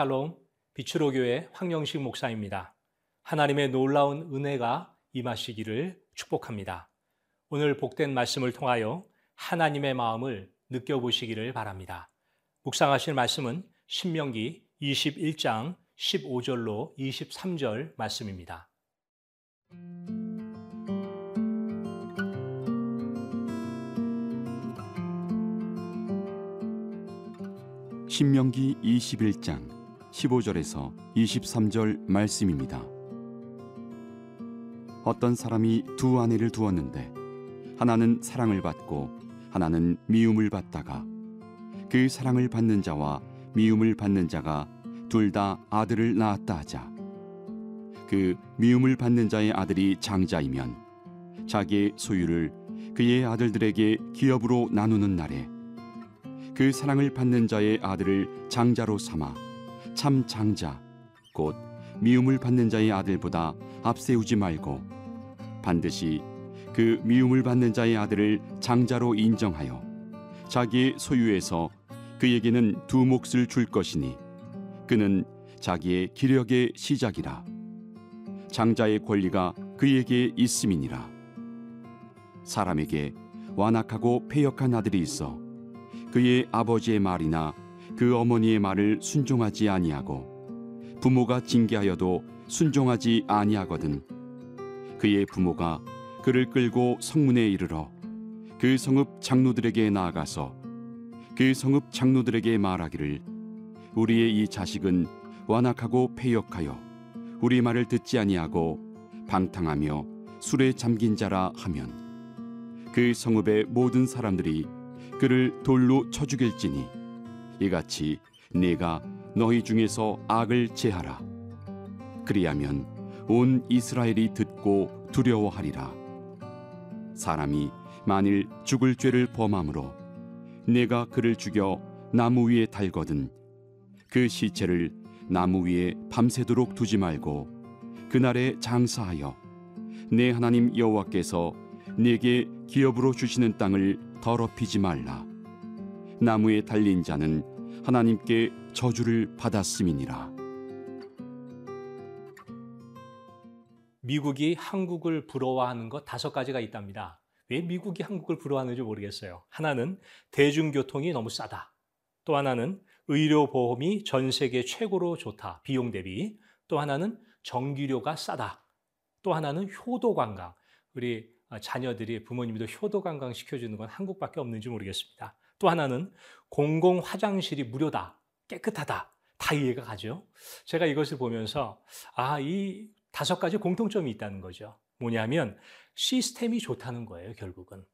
샬롬, 비추로 교회 황영식 목사입니다. 하나님의 놀라운 은혜가 임하시기를 축복합니다. 오늘 복된 말씀을 통하여 하나님의 마음을 느껴보시기를 바랍니다. 묵상하실 말씀은 신명기 21장 15절로 23절 말씀입니다. 신명기 21장 15절에서 23절 말씀입니다. 어떤 사람이 두 아내를 두었는데 하나는 사랑을 받고 하나는 미움을 받다가 그 사랑을 받는 자와 미움을 받는 자가 둘 다 아들을 낳았다 하자 그 미움을 받는 자의 아들이 장자이면 자기의 소유를 그의 아들들에게 기업으로 나누는 날에 그 사랑을 받는 자의 아들을 장자로 삼아 참 장자. 곧 미움을 받는 자의 아들보다 앞세우지 말고 반드시 그 미움을 받는 자의 아들을 장자로 인정하여 자기의 소유에서 그에게는 두 몫을 줄 것이니 그는 자기의 기력의 시작이라. 장자의 권리가 그에게 있음이니라. 사람에게 완악하고 패역한 아들이 있어 그의 아버지의 말이나 그 어머니의 말을 순종하지 아니하고 부모가 징계하여도 순종하지 아니하거든 그의 부모가 그를 끌고 성문에 이르러 그 성읍 장로들에게 나아가서 그 성읍 장로들에게 말하기를 우리의 이 자식은 완악하고 패역하여 우리 말을 듣지 아니하고 방탕하며 술에 잠긴 자라 하면 그 성읍의 모든 사람들이 그를 돌로 쳐 죽일지니 이같이 네가 너희 중에서 악을 제하라. 그리하면 온 이스라엘이 듣고 두려워하리라. 사람이 만일 죽을 죄를 범함으로 내가 그를 죽여 나무 위에 달거든 그 시체를 나무 위에 밤새도록 두지 말고 그날에 장사하여 내 하나님 여호와께서 내게 기업으로 주시는 땅을 더럽히지 말라 나무에 달린 자는 하나님께 저주를 받았음이니라 미국이 한국을 부러워하는 것 다섯 가지가 있답니다. 왜 미국이 한국을 부러워하는지 모르겠어요. 하나는 대중교통이 너무 싸다. 또 하나는 의료보험이 전 세계 최고로 좋다. 비용 대비. 또 하나는 전기료가 싸다. 또 하나는 효도관광. 우리 자녀들이 부모님도 효도관광 시켜주는 건 한국밖에 없는지 모르겠습니다. 또 하나는 공공 화장실이 무료다. 깨끗하다. 다 이해가 가죠. 제가 이것을 보면서 아, 이 다섯 가지 공통점이 있다는 거죠. 뭐냐면 시스템이 좋다는 거예요, 결국은.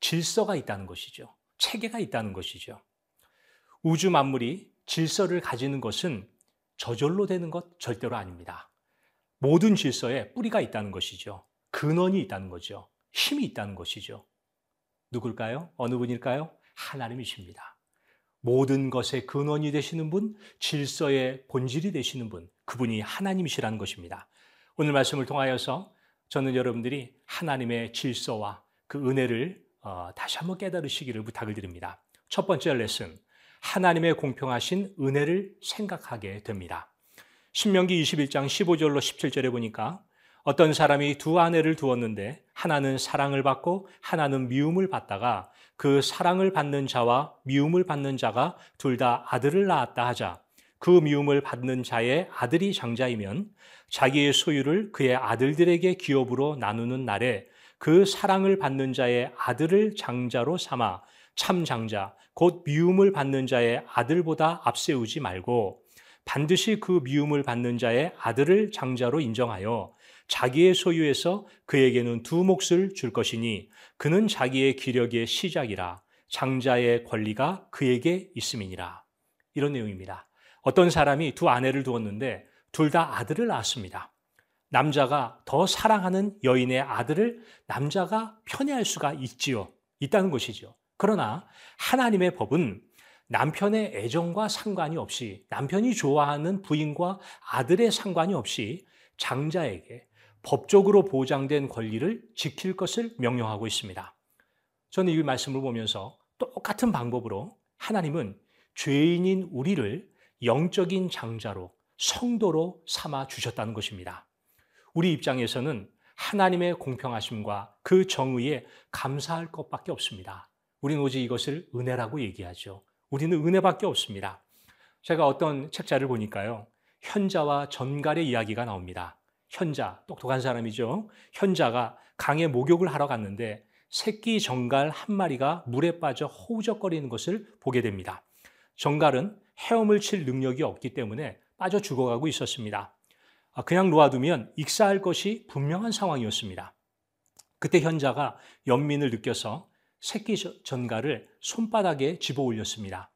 질서가 있다는 것이죠. 체계가 있다는 것이죠. 우주 만물이 질서를 가지는 것은 저절로 되는 것 절대로 아닙니다. 모든 질서에 뿌리가 있다는 것이죠. 근원이 있다는 거죠. 힘이 있다는 것이죠. 누굴까요? 어느 분일까요? 하나님이십니다. 모든 것의 근원이 되시는 분, 질서의 본질이 되시는 분, 그분이 하나님이시라는 것입니다. 오늘 말씀을 통하여서 저는 여러분들이 하나님의 질서와 그 은혜를 어, 다시 한번 깨달으시기를 부탁을 드립니다. 첫 번째 레슨, 하나님의 공평하신 은혜를 생각하게 됩니다. 신명기 21장 15절로 17절에 보니까 어떤 사람이 두 아내를 두었는데 하나는 사랑을 받고 하나는 미움을 받다가 그 사랑을 받는 자와 미움을 받는 자가 둘 다 아들을 낳았다 하자 그 미움을 받는 자의 아들이 장자이면 자기의 소유를 그의 아들들에게 기업으로 나누는 날에 그 사랑을 받는 자의 아들을 장자로 삼아 참 장자, 곧 미움을 받는 자의 아들보다 앞세우지 말고 반드시 그 미움을 받는 자의 아들을 장자로 인정하여 자기의 소유에서 그에게는 두 몫을 줄 것이니 그는 자기의 기력의 시작이라 장자의 권리가 그에게 있음이니라. 이런 내용입니다. 어떤 사람이 두 아내를 두었는데 둘 다 아들을 낳았습니다. 남자가 더 사랑하는 여인의 아들을 남자가 편애할 수가 있지요. 있다는 것이죠. 그러나 하나님의 법은 남편의 애정과 상관이 없이 남편이 좋아하는 부인과 아들의 상관이 없이 장자에게 법적으로 보장된 권리를 지킬 것을 명령하고 있습니다. 저는 이 말씀을 보면서 똑같은 방법으로 하나님은 죄인인 우리를 영적인 장자로 성도로 삼아 주셨다는 것입니다. 우리 입장에서는 하나님의 공평하심과 그 정의에 감사할 것밖에 없습니다. 우리는 오직 이것을 은혜라고 얘기하죠. 우리는 은혜밖에 없습니다. 제가 어떤 책자를 보니까요. 현자와 전갈의 이야기가 나옵니다. 현자, 똑똑한 사람이죠. 현자가 강에 목욕을 하러 갔는데 새끼 정갈 한 마리가 물에 빠져 허우적거리는 것을 보게 됩니다. 정갈은 헤엄을 칠 능력이 없기 때문에 빠져 죽어가고 있었습니다. 아, 그냥 놓아두면 익사할 것이 분명한 상황이었습니다. 그때 현자가 연민을 느껴서 새끼 전갈을 손바닥에 집어 올렸습니다.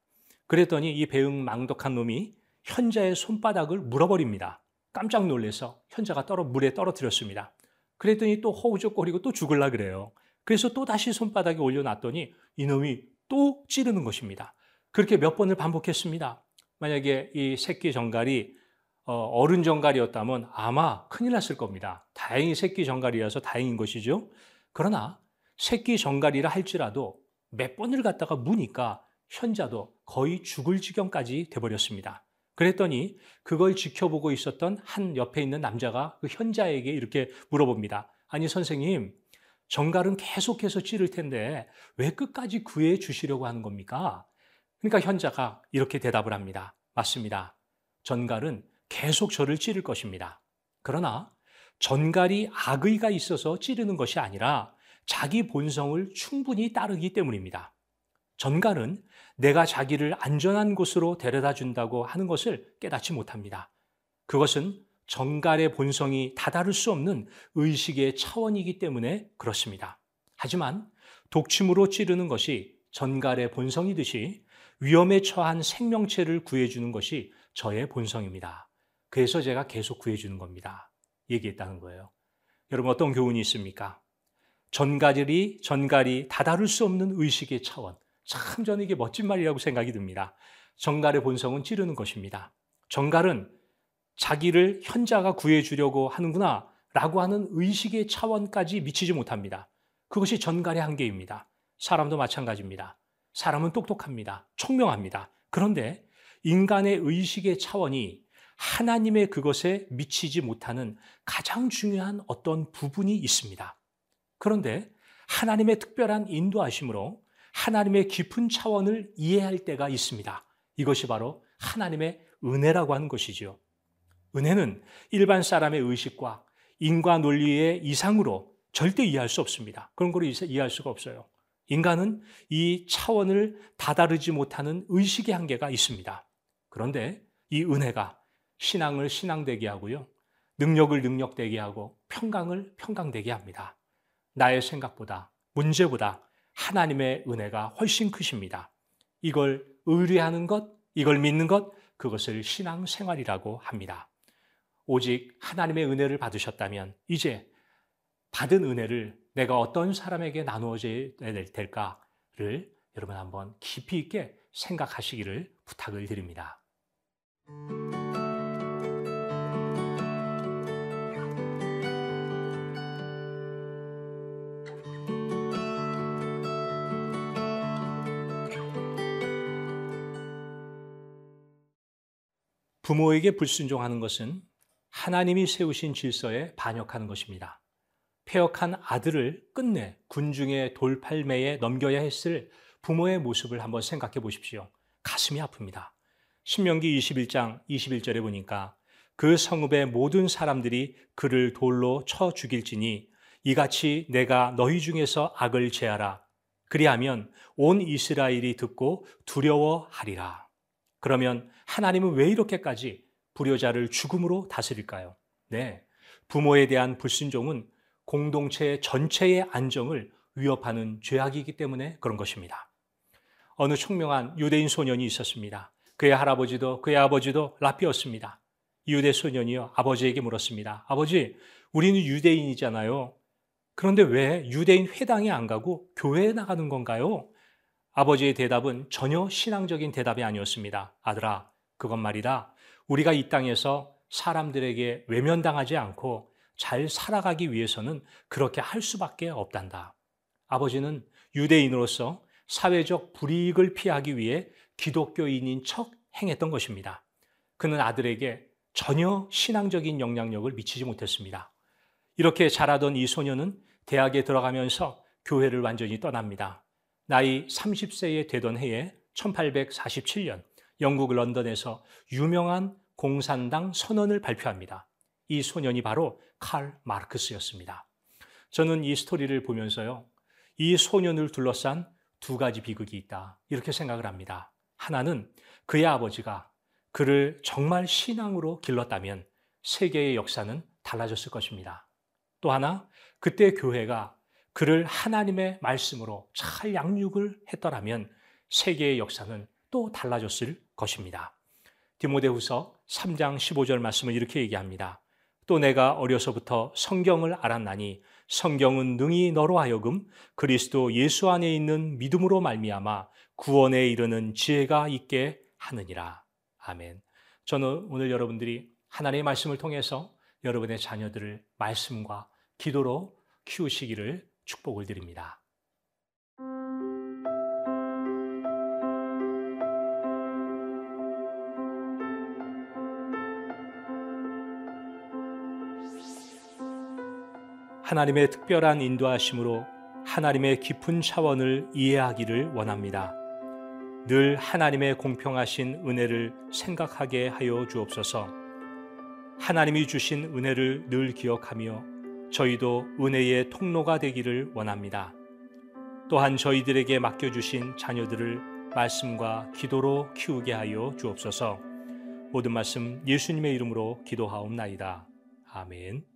그랬더니 이 배응 망덕한 놈이 현자의 손바닥을 물어버립니다. 깜짝 놀래서 현자가 떨어 물에 떨어뜨렸습니다. 그랬더니 또 허우적거리고 또 죽을라 그래요. 그래서 또 다시 손바닥에 올려놨더니 이놈이 또 찌르는 것입니다. 그렇게 몇 번을 반복했습니다. 만약에 이 새끼 정갈이 어, 어른 정갈이었다면 아마 큰일 났을 겁니다. 다행히 새끼 정갈이라서 다행인 것이죠. 그러나 새끼 정갈이라 할지라도 몇 번을 갖다가 무니까 현자도 거의 죽을 지경까지 돼버렸습니다. 그랬더니 그걸 지켜보고 있었던 한 옆에 있는 남자가 그 현자에게 이렇게 물어봅니다. 아니 선생님, 정갈은 계속해서 찌를 텐데 왜 끝까지 구해 주시려고 하는 겁니까? 그러니까 현자가 이렇게 대답을 합니다. 맞습니다. 전갈은 계속 저를 찌를 것입니다. 그러나 전갈이 악의가 있어서 찌르는 것이 아니라 자기 본성을 충분히 따르기 때문입니다. 전갈은 내가 자기를 안전한 곳으로 데려다 준다고 하는 것을 깨닫지 못합니다. 그것은 전갈의 본성이 다다를 수 없는 의식의 차원이기 때문에 그렇습니다. 하지만 독침으로 찌르는 것이 전갈의 본성이듯이 위험에 처한 생명체를 구해주는 것이 저의 본성입니다. 그래서 제가 계속 구해주는 겁니다. 얘기했다는 거예요. 여러분 어떤 교훈이 있습니까? 전갈이 전갈이 다다를 수 없는 의식의 차원. 참 저는 이게 멋진 말이라고 생각이 듭니다. 전갈의 본성은 찌르는 것입니다. 전갈은 자기를 현자가 구해주려고 하는구나 라고 하는 의식의 차원까지 미치지 못합니다. 그것이 전갈의 한계입니다. 사람도 마찬가지입니다. 사람은 똑똑합니다. 총명합니다. 그런데 인간의 의식의 차원이 하나님의 그것에 미치지 못하는 가장 중요한 어떤 부분이 있습니다. 그런데 하나님의 특별한 인도하심으로 하나님의 깊은 차원을 이해할 때가 있습니다. 이것이 바로 하나님의 은혜라고 하는 것이지요. 은혜는 일반 사람의 의식과 인과 논리의 이상으로 절대 이해할 수 없습니다. 그런 걸 이해할 수가 없어요. 인간은 이 차원을 다다르지 못하는 의식의 한계가 있습니다. 그런데 이 은혜가 신앙을 신앙되게 하고요. 능력을 능력되게 하고 평강을 평강되게 합니다. 나의 생각보다, 문제보다 하나님의 은혜가 훨씬 크십니다. 이걸 의뢰하는 것, 이걸 믿는 것, 그것을 신앙 생활이라고 합니다. 오직 하나님의 은혜를 받으셨다면 이제 받은 은혜를 내가 어떤 사람에게 나누어져야 될까를 여러분 한번 깊이 있게 생각하시기를 부탁을 드립니다. 부모에게 불순종하는 것은 하나님이 세우신 질서에 반역하는 것입니다. 폐역한 아들을 끝내 군중의 돌팔매에 넘겨야 했을 부모의 모습을 한번 생각해 보십시오. 가슴이 아픕니다. 신명기 21장 21절에 보니까 그 성읍의 모든 사람들이 그를 돌로 쳐 죽일지니 이같이 내가 너희 중에서 악을 제하라. 그리하면 온 이스라엘이 듣고 두려워하리라. 그러면 하나님은 왜 이렇게까지 불효자를 죽음으로 다스릴까요? 네. 부모에 대한 불순종은 공동체 전체의 안정을 위협하는 죄악이기 때문에 그런 것입니다. 어느 총명한 유대인 소년이 있었습니다. 그의 할아버지도 그의 아버지도 라피였습니다. 유대 소년이요 아버지에게 물었습니다. 아버지, 우리는 유대인이잖아요. 그런데 왜 유대인 회당에 안 가고 교회에 나가는 건가요? 아버지의 대답은 전혀 신앙적인 대답이 아니었습니다. 아들아, 그건 말이다. 우리가 이 땅에서 사람들에게 외면당하지 않고 잘 살아가기 위해서는 그렇게 할 수밖에 없단다. 아버지는 유대인으로서 사회적 불이익을 피하기 위해 기독교인인 척 행했던 것입니다. 그는 아들에게 전혀 신앙적인 영향력을 미치지 못했습니다. 이렇게 자라던 이 소녀는 대학에 들어가면서 교회를 완전히 떠납니다. 나이 30세에 되던 해에 1847년 영국 런던에서 유명한 공산당 선언을 발표합니다. 이 소년이 바로 칼 마르크스였습니다. 저는 이 스토리를 보면서요, 이 소년을 둘러싼 두 가지 비극이 있다. 이렇게 생각을 합니다. 하나는 그의 아버지가 그를 정말 신앙으로 길렀다면 세계의 역사는 달라졌을 것입니다. 또 하나, 그때 교회가 그를 하나님의 말씀으로 잘 양육을 했더라면 세계의 역사는 또 달라졌을 것입니다. 디모데후서 3장 15절 말씀을 이렇게 얘기합니다. 또 내가 어려서부터 성경을 알았나니 성경은 능히 너로 하여금 그리스도 예수 안에 있는 믿음으로 말미암아 구원에 이르는 지혜가 있게 하느니라. 아멘. 저는 오늘 여러분들이 하나님의 말씀을 통해서 여러분의 자녀들을 말씀과 기도로 키우시기를 축복을 드립니다. 하나님의 특별한 인도하심으로 하나님의 깊은 차원을 이해하기를 원합니다. 늘 하나님의 공평하신 은혜를 생각하게 하여 주옵소서. 하나님이 주신 은혜를 늘 기억하며 저희도 은혜의 통로가 되기를 원합니다. 또한 저희들에게 맡겨주신 자녀들을 말씀과 기도로 키우게 하여 주옵소서. 모든 말씀 예수님의 이름으로 기도하옵나이다. 아멘.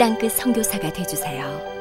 땅끝 선교사가 되주세요.